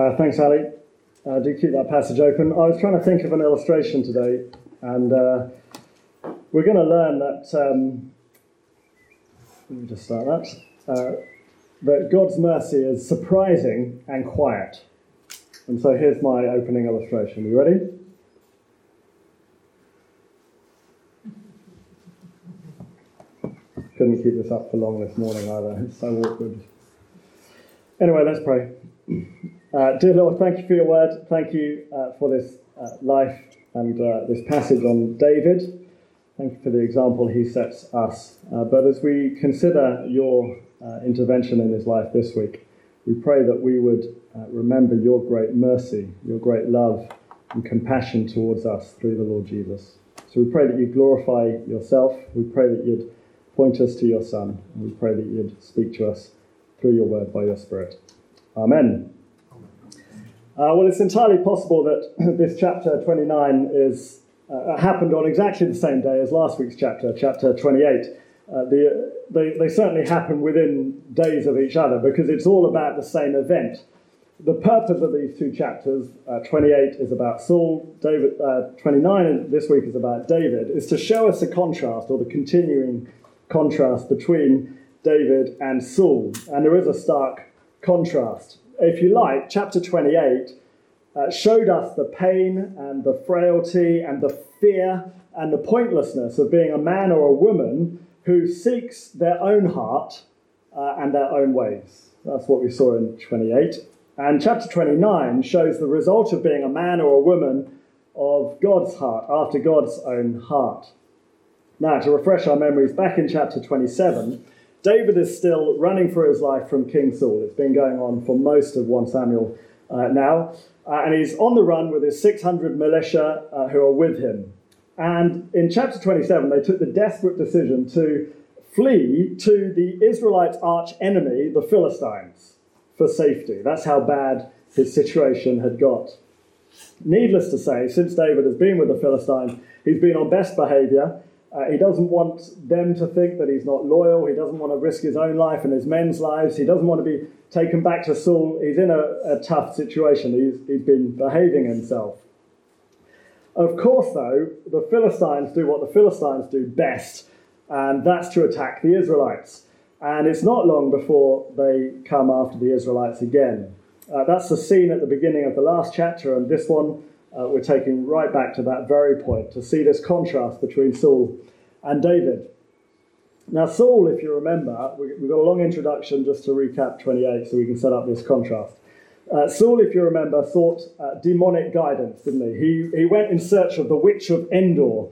Uh, thanks, Ali. Uh, do keep that passage open. I was trying to think of an illustration today, and uh, we're going to learn that. Um, let me just start that. Uh, that God's mercy is surprising and quiet. And so here's my opening illustration. Are you ready? Couldn't keep this up for long this morning either. It's so awkward. Anyway, let's pray. Uh, dear Lord, thank you for your word. Thank you uh, for this uh, life and uh, this passage on David. Thank you for the example he sets us. Uh, but as we consider your uh, intervention in his life this week, we pray that we would remember your great mercy, your great love and compassion towards us through the Lord Jesus. So we pray that you glorify yourself. We pray that you'd point us to your Son. And we pray that you'd speak to us through your word by your Spirit. Amen. Uh, well, it's entirely possible that this chapter 29 is uh, happened on exactly the same day as last week's chapter, chapter 28. Uh, the, they, they certainly happen within days of each other because it's all about the same event. The purpose of these two chapters, uh, 28 is about Saul, David, uh, 29 this week is about David, is to show us a contrast or the continuing contrast between David and Saul. And there is a stark contrast. If you like, chapter 28 uh, showed us the pain and the frailty and the fear and the pointlessness of being a man or a woman who seeks their own heart uh, and their own ways. That's what we saw in 28. And chapter 29 shows the result of being a man or a woman of God's heart, after God's own heart. Now, to refresh our memories, back in chapter 27, David is still running for his life from King Saul. It's been going on for most of 1 Samuel uh, now. Uh, and he's on the run with his 600 militia uh, who are with him. And in chapter 27, they took the desperate decision to flee to the Israelites' arch enemy, the Philistines, for safety. That's how bad his situation had got. Needless to say, since David has been with the Philistines, he's been on best behavior. Uh, he doesn't want them to think that he's not loyal. He doesn't want to risk his own life and his men's lives. He doesn't want to be taken back to Saul. He's in a, a tough situation. He's, he's been behaving himself. Of course, though, the Philistines do what the Philistines do best, and that's to attack the Israelites. And it's not long before they come after the Israelites again. Uh, that's the scene at the beginning of the last chapter, and this one uh, we're taking right back to that very point to see this contrast between Saul and David. Now, Saul, if you remember, we've got a long introduction just to recap 28 so we can set up this contrast. Uh, Saul, if you remember, sought uh, demonic guidance, didn't he? he? He went in search of the Witch of Endor.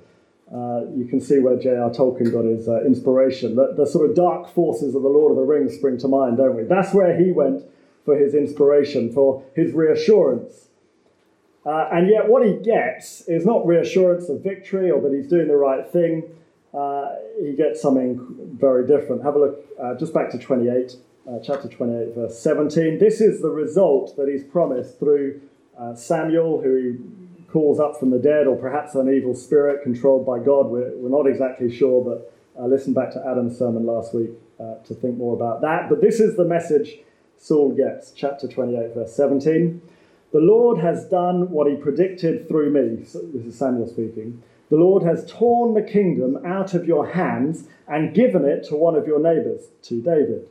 Uh, you can see where J.R. Tolkien got his uh, inspiration. The, the sort of dark forces of the Lord of the Rings spring to mind, don't we? That's where he went for his inspiration, for his reassurance. Uh, and yet, what he gets is not reassurance of victory or that he's doing the right thing. Uh, he gets something very different. Have a look uh, just back to 28, uh, chapter 28, verse 17. This is the result that he's promised through uh, Samuel, who he calls up from the dead, or perhaps an evil spirit controlled by God. We're, we're not exactly sure, but uh, listen back to Adam's sermon last week to think more about that. But this is the message Saul gets, chapter 28, verse 17. The Lord has done what he predicted through me. So this is Samuel speaking. The Lord has torn the kingdom out of your hands and given it to one of your neighbors, to David.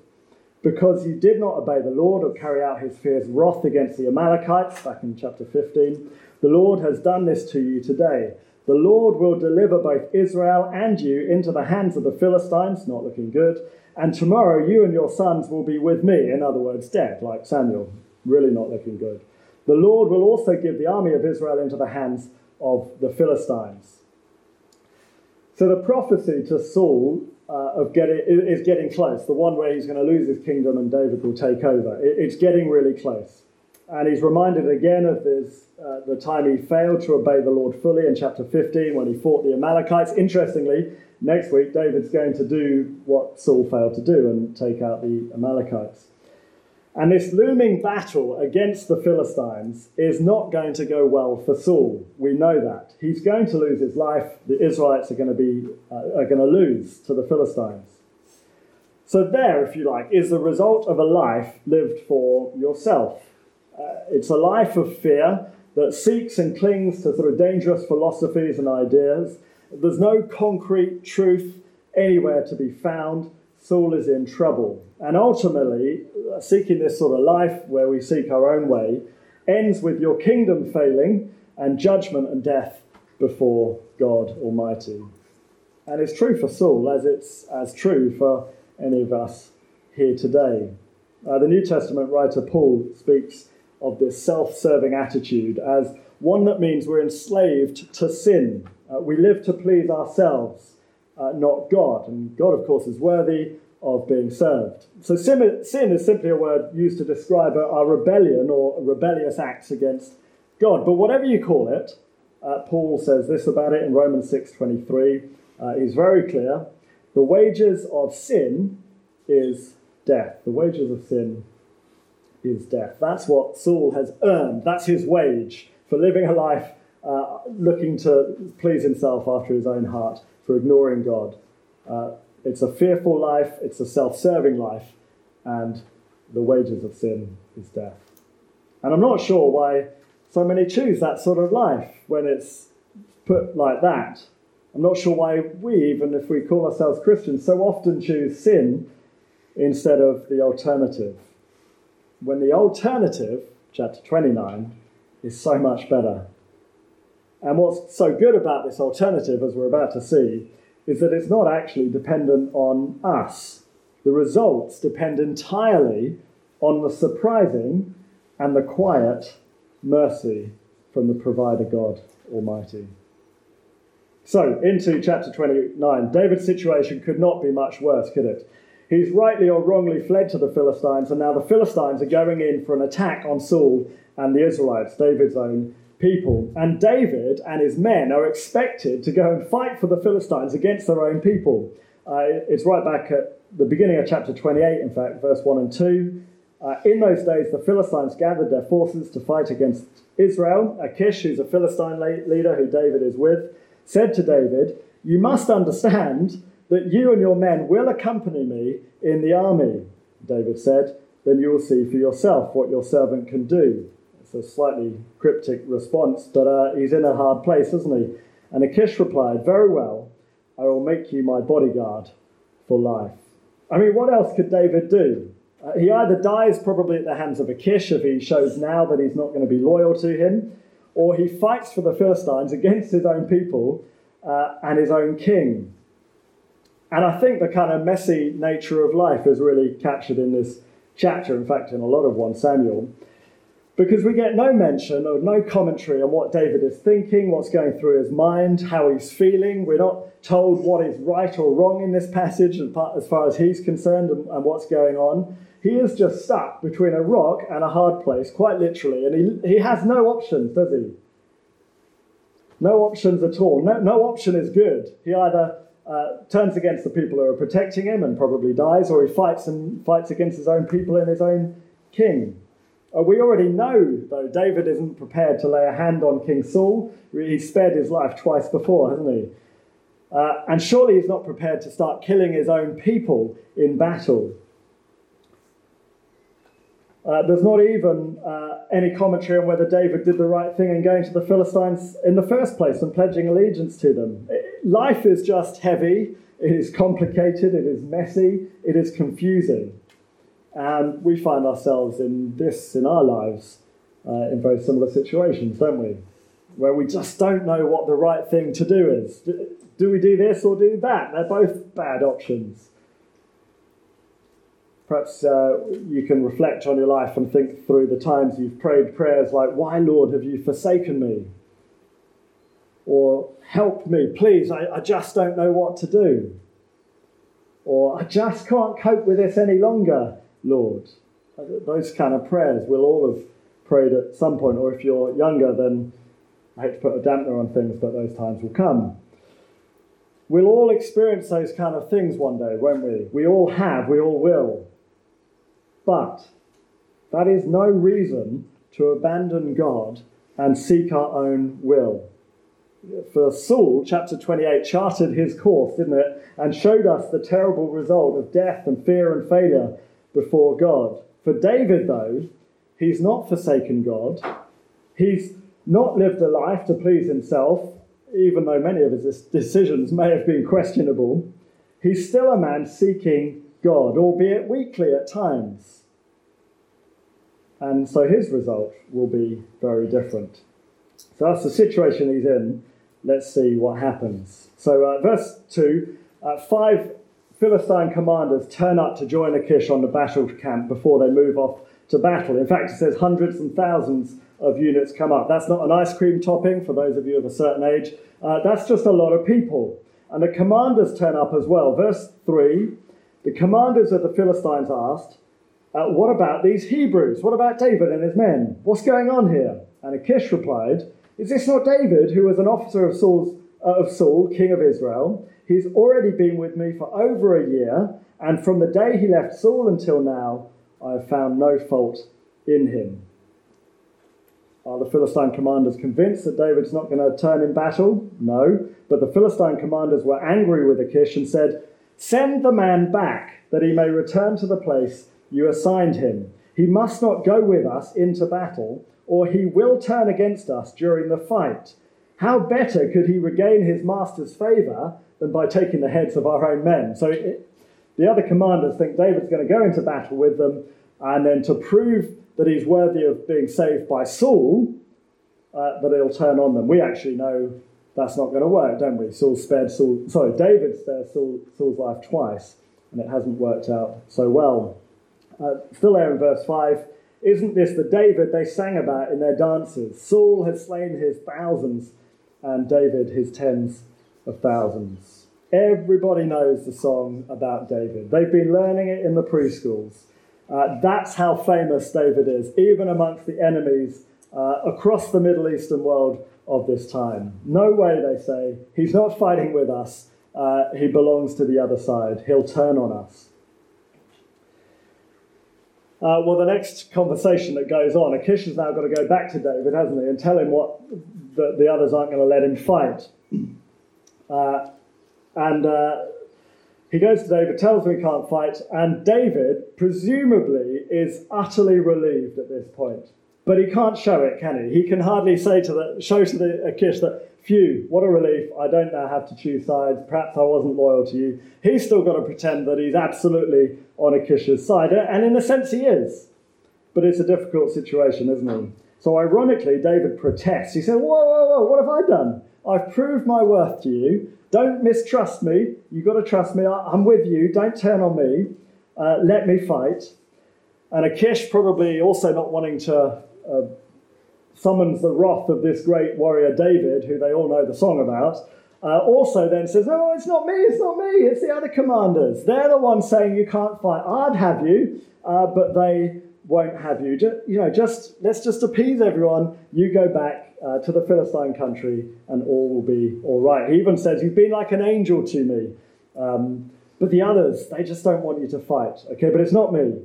Because you did not obey the Lord or carry out his fierce wrath against the Amalekites, back in chapter 15, the Lord has done this to you today. The Lord will deliver both Israel and you into the hands of the Philistines, not looking good, and tomorrow you and your sons will be with me, in other words, dead, like Samuel. Really not looking good. The Lord will also give the army of Israel into the hands of the Philistines. So the prophecy to Saul uh, of getting, is getting close, the one where he's going to lose his kingdom and David will take over. it's getting really close. And he's reminded again of this, uh, the time he failed to obey the Lord fully in chapter 15 when he fought the Amalekites. Interestingly, next week David's going to do what Saul failed to do and take out the Amalekites. And this looming battle against the Philistines is not going to go well for Saul. We know that. He's going to lose his life. The Israelites are going to, be, uh, are going to lose to the Philistines. So, there, if you like, is the result of a life lived for yourself. Uh, it's a life of fear that seeks and clings to sort of dangerous philosophies and ideas. There's no concrete truth anywhere to be found. Saul is in trouble. And ultimately, seeking this sort of life where we seek our own way ends with your kingdom failing and judgment and death before God Almighty. And it's true for Saul as it's as true for any of us here today. Uh, the New Testament writer Paul speaks of this self serving attitude as one that means we're enslaved to sin. Uh, we live to please ourselves, uh, not God. And God, of course, is worthy of being served. So sin, sin is simply a word used to describe our rebellion or rebellious acts against God. But whatever you call it, uh, Paul says this about it in Romans 6.23. Uh, he's very clear. The wages of sin is death. The wages of sin is death. That's what Saul has earned. That's his wage for living a life uh, looking to please himself after his own heart, for ignoring God. Uh, it's a fearful life, it's a self serving life, and the wages of sin is death. And I'm not sure why so many choose that sort of life when it's put like that. I'm not sure why we, even if we call ourselves Christians, so often choose sin instead of the alternative. When the alternative, chapter 29, is so much better. And what's so good about this alternative, as we're about to see, is that it's not actually dependent on us. The results depend entirely on the surprising and the quiet mercy from the provider God Almighty. So, into chapter 29. David's situation could not be much worse, could it? He's rightly or wrongly fled to the Philistines, and now the Philistines are going in for an attack on Saul and the Israelites, David's own people. And David and his men are expected to go and fight for the Philistines against their own people. Uh, it's right back at the beginning of chapter 28, in fact, verse 1 and 2. Uh, in those days, the Philistines gathered their forces to fight against Israel. Achish, who's a Philistine leader who David is with, said to David, You must understand that you and your men will accompany me in the army. David said, Then you will see for yourself what your servant can do. It's a slightly cryptic response, but uh, he's in a hard place, isn't he? And Achish replied, Very well, I will make you my bodyguard for life. I mean, what else could David do? Uh, he either dies probably at the hands of Achish if he shows now that he's not going to be loyal to him, or he fights for the Philistines against his own people uh, and his own king. And I think the kind of messy nature of life is really captured in this chapter, in fact, in a lot of 1 Samuel, because we get no mention or no commentary on what David is thinking, what's going through his mind, how he's feeling. We're not told what is right or wrong in this passage as far as he's concerned and, and what's going on. He is just stuck between a rock and a hard place, quite literally, and he, he has no options, does he? No options at all. No, no option is good. He either uh, turns against the people who are protecting him and probably dies, or he fights and fights against his own people and his own king. Uh, we already know, though, David isn't prepared to lay a hand on King Saul. He spared his life twice before, hasn't he? Uh, and surely he's not prepared to start killing his own people in battle. Uh, there's not even uh, any commentary on whether David did the right thing in going to the Philistines in the first place and pledging allegiance to them. Life is just heavy, it is complicated, it is messy, it is confusing. And we find ourselves in this in our lives uh, in very similar situations, don't we? Where we just don't know what the right thing to do is. Do we do this or do that? They're both bad options. Perhaps uh, you can reflect on your life and think through the times you've prayed prayers like, Why, Lord, have you forsaken me? Or, Help me, please, I, I just don't know what to do. Or, I just can't cope with this any longer, Lord. Those kind of prayers we'll all have prayed at some point, or if you're younger, then I hate to put a dampener on things, but those times will come. We'll all experience those kind of things one day, won't we? We all have, we all will. But that is no reason to abandon God and seek our own will. For Saul, chapter 28 charted his course, didn't it? And showed us the terrible result of death and fear and failure before God. For David, though, He's not forsaken God. He's not lived a life to please himself, even though many of his decisions may have been questionable. He's still a man seeking God, albeit weakly at times. And so his result will be very different. So that's the situation he's in. Let's see what happens. So, uh, verse 2 uh, five Philistine commanders turn up to join Achish on the battle camp before they move off to battle. In fact, it says hundreds and thousands of units come up. That's not an ice cream topping for those of you of a certain age. Uh, that's just a lot of people. And the commanders turn up as well. Verse 3 the commanders of the Philistines asked, uh, What about these Hebrews? What about David and his men? What's going on here? And Achish replied, Is this not David, who was an officer of, Saul's, Uh, of Saul, king of Israel? He's already been with me for over a year, and from the day he left Saul until now, I have found no fault in him. Are the Philistine commanders convinced that David's not going to turn in battle? No. But the Philistine commanders were angry with Achish and said, Send the man back, that he may return to the place you assigned him. He must not go with us into battle, or he will turn against us during the fight. How better could he regain his master's favour than by taking the heads of our own men? So it, the other commanders think David's going to go into battle with them, and then to prove that he's worthy of being saved by Saul, uh, that he'll turn on them. We actually know that's not going to work, don't we? Saul spared Saul, sorry, David spared Saul, Saul's life twice, and it hasn't worked out so well. Uh, still there in verse 5, isn't this the David they sang about in their dances? Saul has slain his thousands, and David his tens of thousands. Everybody knows the song about David. They've been learning it in the preschools. Uh, that's how famous David is, even amongst the enemies uh, across the Middle Eastern world of this time. No way, they say. He's not fighting with us. Uh, he belongs to the other side. He'll turn on us. Uh, well, the next conversation that goes on, Achish has now got to go back to David, hasn't he, and tell him what the, the others aren't going to let him fight. Uh, and uh, he goes to David, tells him he can't fight, and David, presumably, is utterly relieved at this point. But he can't show it, can he? He can hardly say to the show to the Achish that, phew, what a relief, I don't now have to choose sides, perhaps I wasn't loyal to you. He's still got to pretend that he's absolutely on Achish's side, and in a sense he is. But it's a difficult situation, isn't it? So ironically, David protests. He said, Whoa, whoa, whoa, what have I done? I've proved my worth to you. Don't mistrust me. You've got to trust me. I'm with you. Don't turn on me. Uh, let me fight. And Achish, probably also not wanting to uh, summons the wrath of this great warrior David, who they all know the song about, uh, also then says, No, it's not me, it's not me, it's the other commanders. They're the ones saying you can't fight. I'd have you, uh, but they won't have you. Just, you know, just let's just appease everyone. You go back uh, to the Philistine country, and all will be all right. He even says, You've been like an angel to me. Um, but the others, they just don't want you to fight. Okay, but it's not me.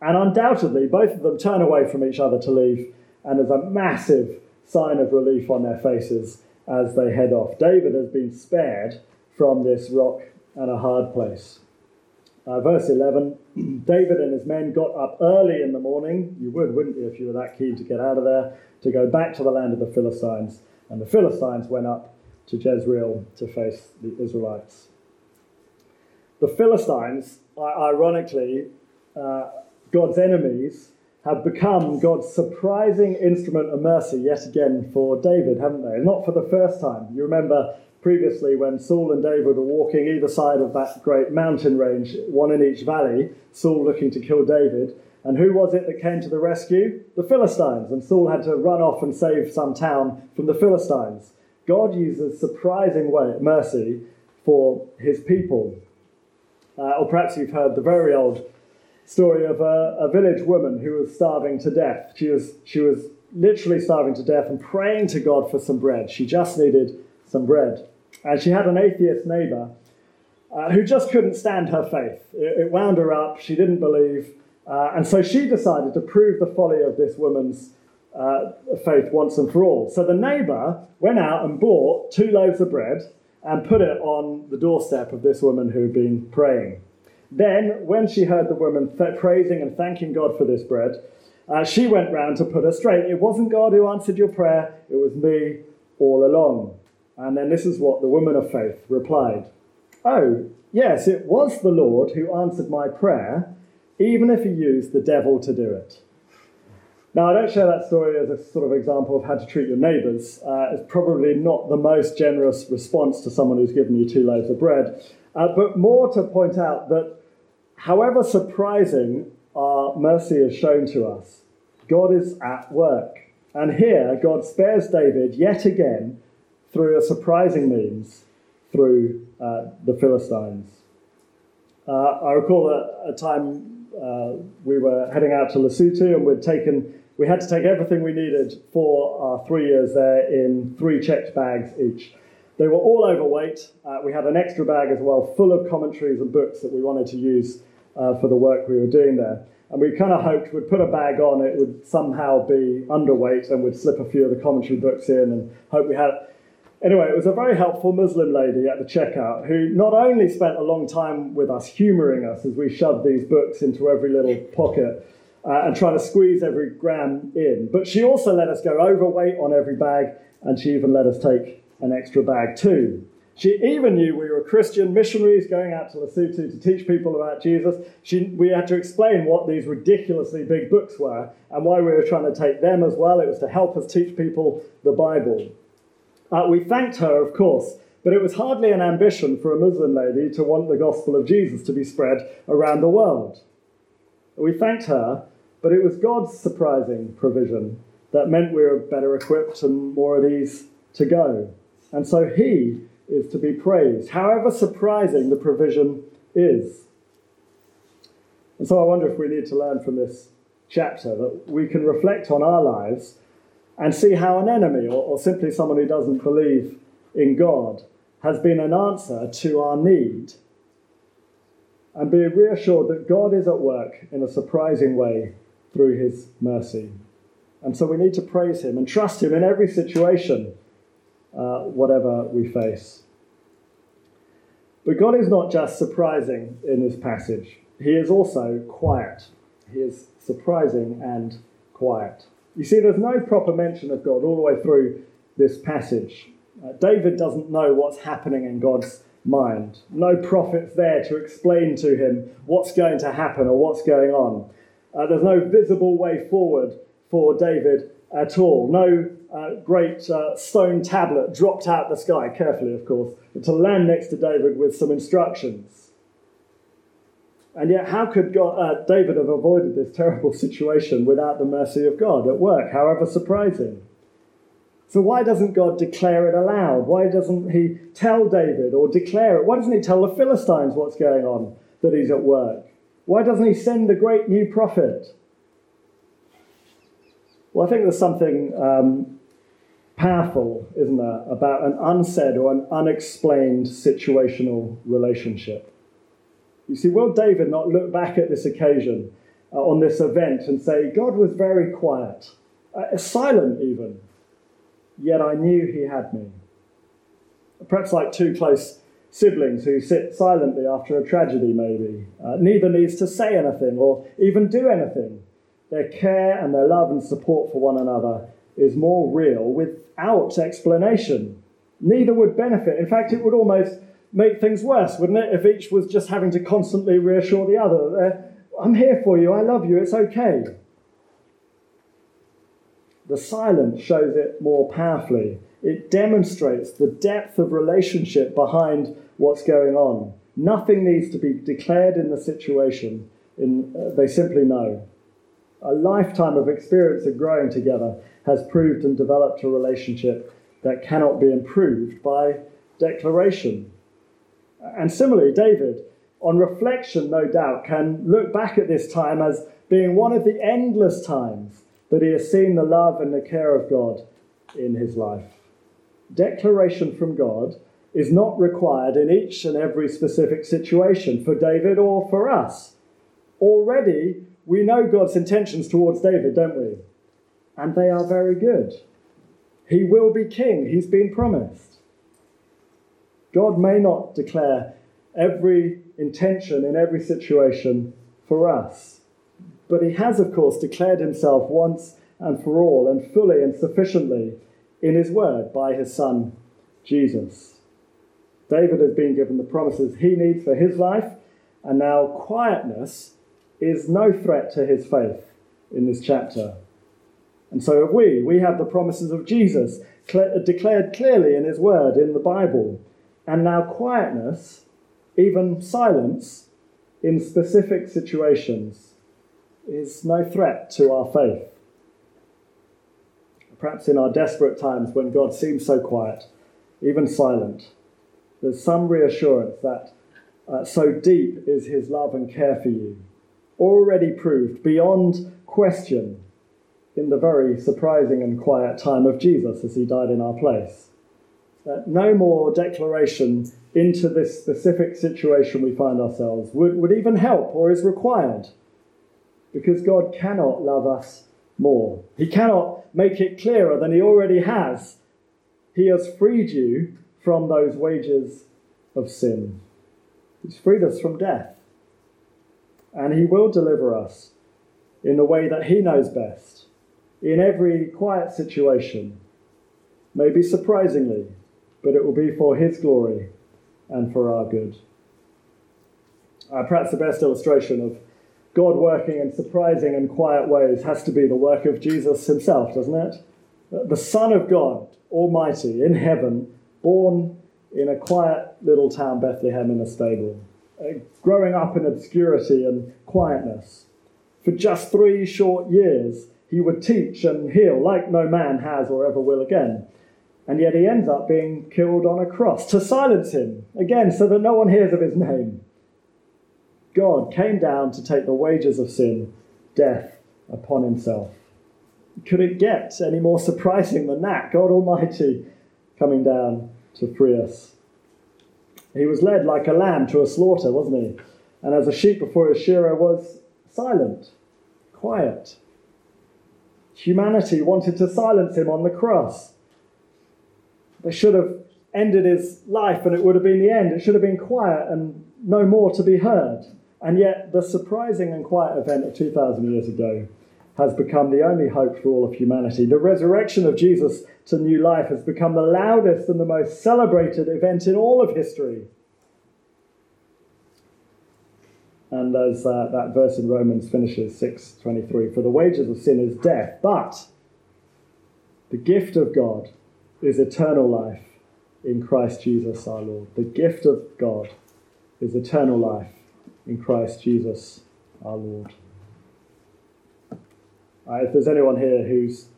And undoubtedly, both of them turn away from each other to leave, and there's a massive sign of relief on their faces as they head off. David has been spared from this rock and a hard place. Uh, verse 11 David and his men got up early in the morning. You would, wouldn't you, if you were that keen to get out of there, to go back to the land of the Philistines. And the Philistines went up to Jezreel to face the Israelites. The Philistines, ironically, uh, God's enemies have become God's surprising instrument of mercy yet again for David, haven't they? Not for the first time. You remember previously when Saul and David were walking either side of that great mountain range, one in each valley, Saul looking to kill David. And who was it that came to the rescue? The Philistines. And Saul had to run off and save some town from the Philistines. God uses surprising way, mercy for his people. Uh, or perhaps you've heard the very old story of a, a village woman who was starving to death. She was, she was literally starving to death and praying to God for some bread. She just needed some bread. And she had an atheist neighbor uh, who just couldn't stand her faith. It, it wound her up, she didn't believe. Uh, and so she decided to prove the folly of this woman's uh, faith once and for all. So the neighbor went out and bought two loaves of bread and put it on the doorstep of this woman who had been praying. Then, when she heard the woman th- praising and thanking God for this bread, uh, she went round to put her straight. It wasn't God who answered your prayer, it was me all along. And then this is what the woman of faith replied Oh, yes, it was the Lord who answered my prayer, even if he used the devil to do it. Now, I don't share that story as a sort of example of how to treat your neighbours. Uh, it's probably not the most generous response to someone who's given you two loaves of bread, uh, but more to point out that however surprising our mercy is shown to us, God is at work. And here, God spares David yet again through a surprising means through uh, the Philistines. Uh, I recall a, a time uh, we were heading out to Lesotho and we'd taken, we had to take everything we needed for our three years there in three checked bags each. They were all overweight. Uh, we had an extra bag as well, full of commentaries and books that we wanted to use uh, for the work we were doing there. And we kind of hoped we'd put a bag on, it would somehow be underweight, and we'd slip a few of the commentary books in and hope we had. Anyway, it was a very helpful Muslim lady at the checkout who not only spent a long time with us, humouring us as we shoved these books into every little pocket uh, and trying to squeeze every gram in, but she also let us go overweight on every bag and she even let us take an extra bag too. She even knew we were Christian missionaries going out to Lesotho to teach people about Jesus. She, we had to explain what these ridiculously big books were and why we were trying to take them as well. It was to help us teach people the Bible. Uh, we thanked her, of course, but it was hardly an ambition for a Muslim lady to want the gospel of Jesus to be spread around the world. We thanked her, but it was God's surprising provision that meant we were better equipped and more at ease to go. And so He is to be praised, however surprising the provision is. And so I wonder if we need to learn from this chapter that we can reflect on our lives and see how an enemy, or, or simply someone who doesn't believe in God, has been an answer to our need. And be reassured that God is at work in a surprising way through his mercy. And so we need to praise him and trust him in every situation uh, whatever we face. But God is not just surprising in this passage, He is also quiet. He is surprising and quiet. You see, there's no proper mention of God all the way through this passage. Uh, David doesn't know what's happening in God's mind. No prophet's there to explain to him what's going to happen or what's going on. Uh, there's no visible way forward for David at all. No uh, great uh, stone tablet dropped out of the sky, carefully, of course, to land next to David with some instructions. And yet, how could God, uh, David have avoided this terrible situation without the mercy of God at work, however surprising? So, why doesn't God declare it aloud? Why doesn't He tell David or declare it? Why doesn't He tell the Philistines what's going on, that He's at work? Why doesn't He send a great new prophet? Well, I think there's something um, powerful, isn't there, about an unsaid or an unexplained situational relationship. You see, will David not look back at this occasion, uh, on this event, and say, God was very quiet, uh, silent even, yet I knew he had me? Perhaps like two close siblings who sit silently after a tragedy, maybe. Uh, neither needs to say anything or even do anything. Their care and their love and support for one another is more real without explanation. Neither would benefit. In fact, it would almost make things worse, wouldn't it, if each was just having to constantly reassure the other. Uh, I'm here for you, I love you, it's okay. The silence shows it more powerfully. It demonstrates the depth of relationship behind what's going on. Nothing needs to be declared in the situation, in, uh, they simply know. A lifetime of experience of growing together has proved and developed a relationship that cannot be improved by declaration. And similarly, David, on reflection, no doubt, can look back at this time as being one of the endless times that he has seen the love and the care of God in his life. Declaration from God is not required in each and every specific situation for David or for us. Already, we know God's intentions towards David, don't we? And they are very good. He will be king, he's been promised. God may not declare every intention in every situation for us, but he has, of course, declared himself once and for all and fully and sufficiently in his word by his son, Jesus. David has been given the promises he needs for his life, and now quietness is no threat to his faith in this chapter. And so have we. We have the promises of Jesus declared clearly in his word in the Bible. And now quietness, even silence, in specific situations is no threat to our faith. Perhaps in our desperate times when God seems so quiet, even silent, there's some reassurance that uh, so deep is his love and care for you, already proved beyond question in the very surprising and quiet time of Jesus as he died in our place. Uh, no more declaration into this specific situation we find ourselves would, would even help or is required because God cannot love us more. He cannot make it clearer than He already has. He has freed you from those wages of sin. He's freed us from death. And He will deliver us in the way that He knows best, in every quiet situation, maybe surprisingly, but it will be for His glory and for our good. Uh, perhaps the best illustration of God working in surprising and quiet ways has to be the work of Jesus himself, doesn't it? The Son of God, Almighty, in heaven, born in a quiet little town, Bethlehem, in a stable, uh, growing up in obscurity and quietness. For just three short years, he would teach and heal like no man has or ever will again. And yet he ends up being killed on a cross to silence him, again, so that no one hears of his name. God came down to take the wages of sin, death, upon himself. Could it get any more surprising than that? God Almighty coming down to free us. He was led like a lamb to a slaughter, wasn't he? And as a sheep before his shearer was silent, quiet. Humanity wanted to silence him on the cross. They should have ended his life and it would have been the end. It should have been quiet and no more to be heard. And yet, the surprising and quiet event of 2,000 years ago has become the only hope for all of humanity. The resurrection of Jesus to new life has become the loudest and the most celebrated event in all of history. And as uh, that verse in Romans finishes, 6:23, for the wages of sin is death, but the gift of God is eternal life in Christ Jesus our Lord. The gift of God is eternal life in Christ Jesus our Lord. Uh, if there's anyone here who's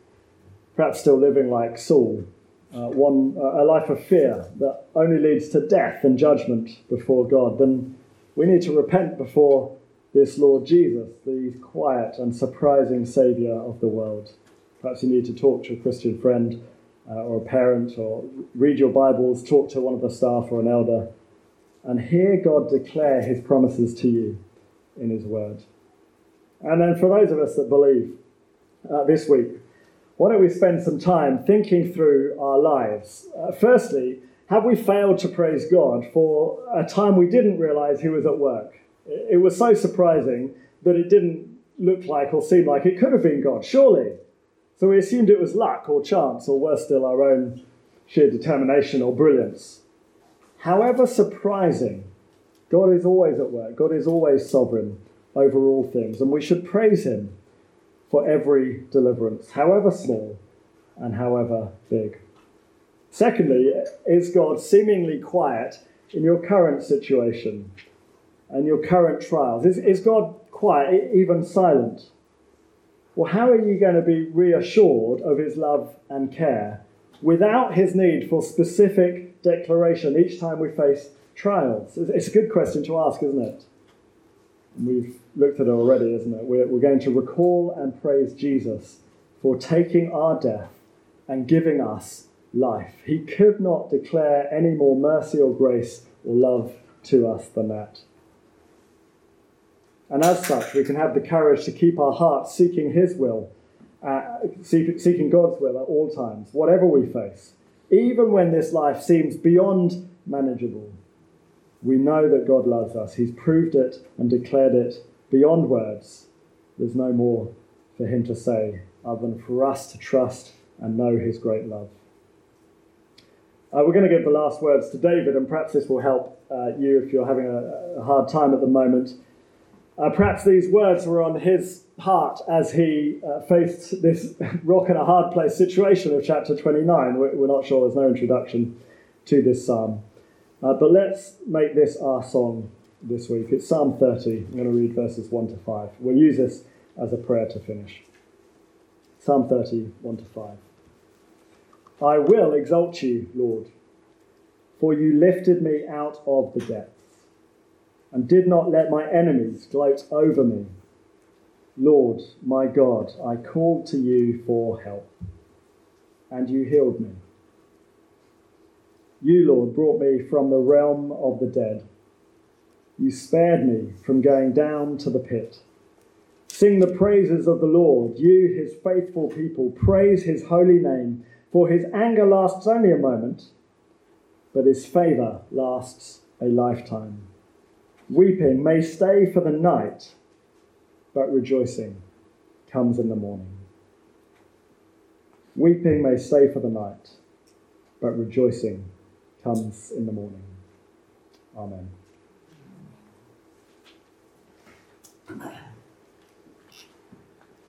perhaps still living like Saul, uh, one uh, a life of fear that only leads to death and judgment before God, then we need to repent before this Lord Jesus, the quiet and surprising Saviour of the world. Perhaps you need to talk to a Christian friend uh, or a parent, or read your Bibles, talk to one of the staff or an elder, and hear God declare his promises to you in his word. And then for those of us that believe uh, this week, why don't we spend some time thinking through our lives? Uh, firstly, have we failed to praise God for a time we didn't realize he was at work? It was so surprising that it didn't look like or seem like it could have been God, surely. So we assumed it was luck or chance, or worse still, our own sheer determination or brilliance. However surprising, God is always at work. God is always sovereign over all things, and we should praise Him for every deliverance, however small and however big. Secondly, is God seemingly quiet in your current situation and your current trials? Is, is God quiet, even silent? Well, how are you going to be reassured of his love and care without his need for specific declaration each time we face trials? It's a good question to ask, isn't it? We've looked at it already, isn't it? We're, we're going to recall and praise Jesus for taking our death and giving us life. He could not declare any more mercy or grace or love to us than that. And as such, we can have the courage to keep our hearts seeking His will, uh, seeking God's will at all times, whatever we face. Even when this life seems beyond manageable, we know that God loves us. He's proved it and declared it beyond words there's no more for him to say other than for us to trust and know his great love. Uh, we're going to give the last words to David, and perhaps this will help uh, you if you're having a, a, hard time at the moment. Uh, perhaps these words were on his heart as he uh, faced this rock and a hard place situation of chapter 29. We're, not sure, there's no introduction to this psalm. Uh, but let's make this our song this week. It's Psalm 30. I'm going to read verses 1 to 5. We'll use this as a prayer to finish. Psalm 30, 1 to 5. I will exalt you, Lord, for you lifted me out of the depths and did not let my enemies gloat over me. Lord, my God, I called to you for help, and you healed me. You, Lord, brought me from the realm of the dead. You spared me from going down to the pit. Sing the praises of the Lord, you, his faithful people. Praise his holy name. For his anger lasts only a moment, but his favour lasts a lifetime. Weeping may stay for the night, but rejoicing comes in the morning. Weeping may stay for the night, but rejoicing comes in the morning. Amen.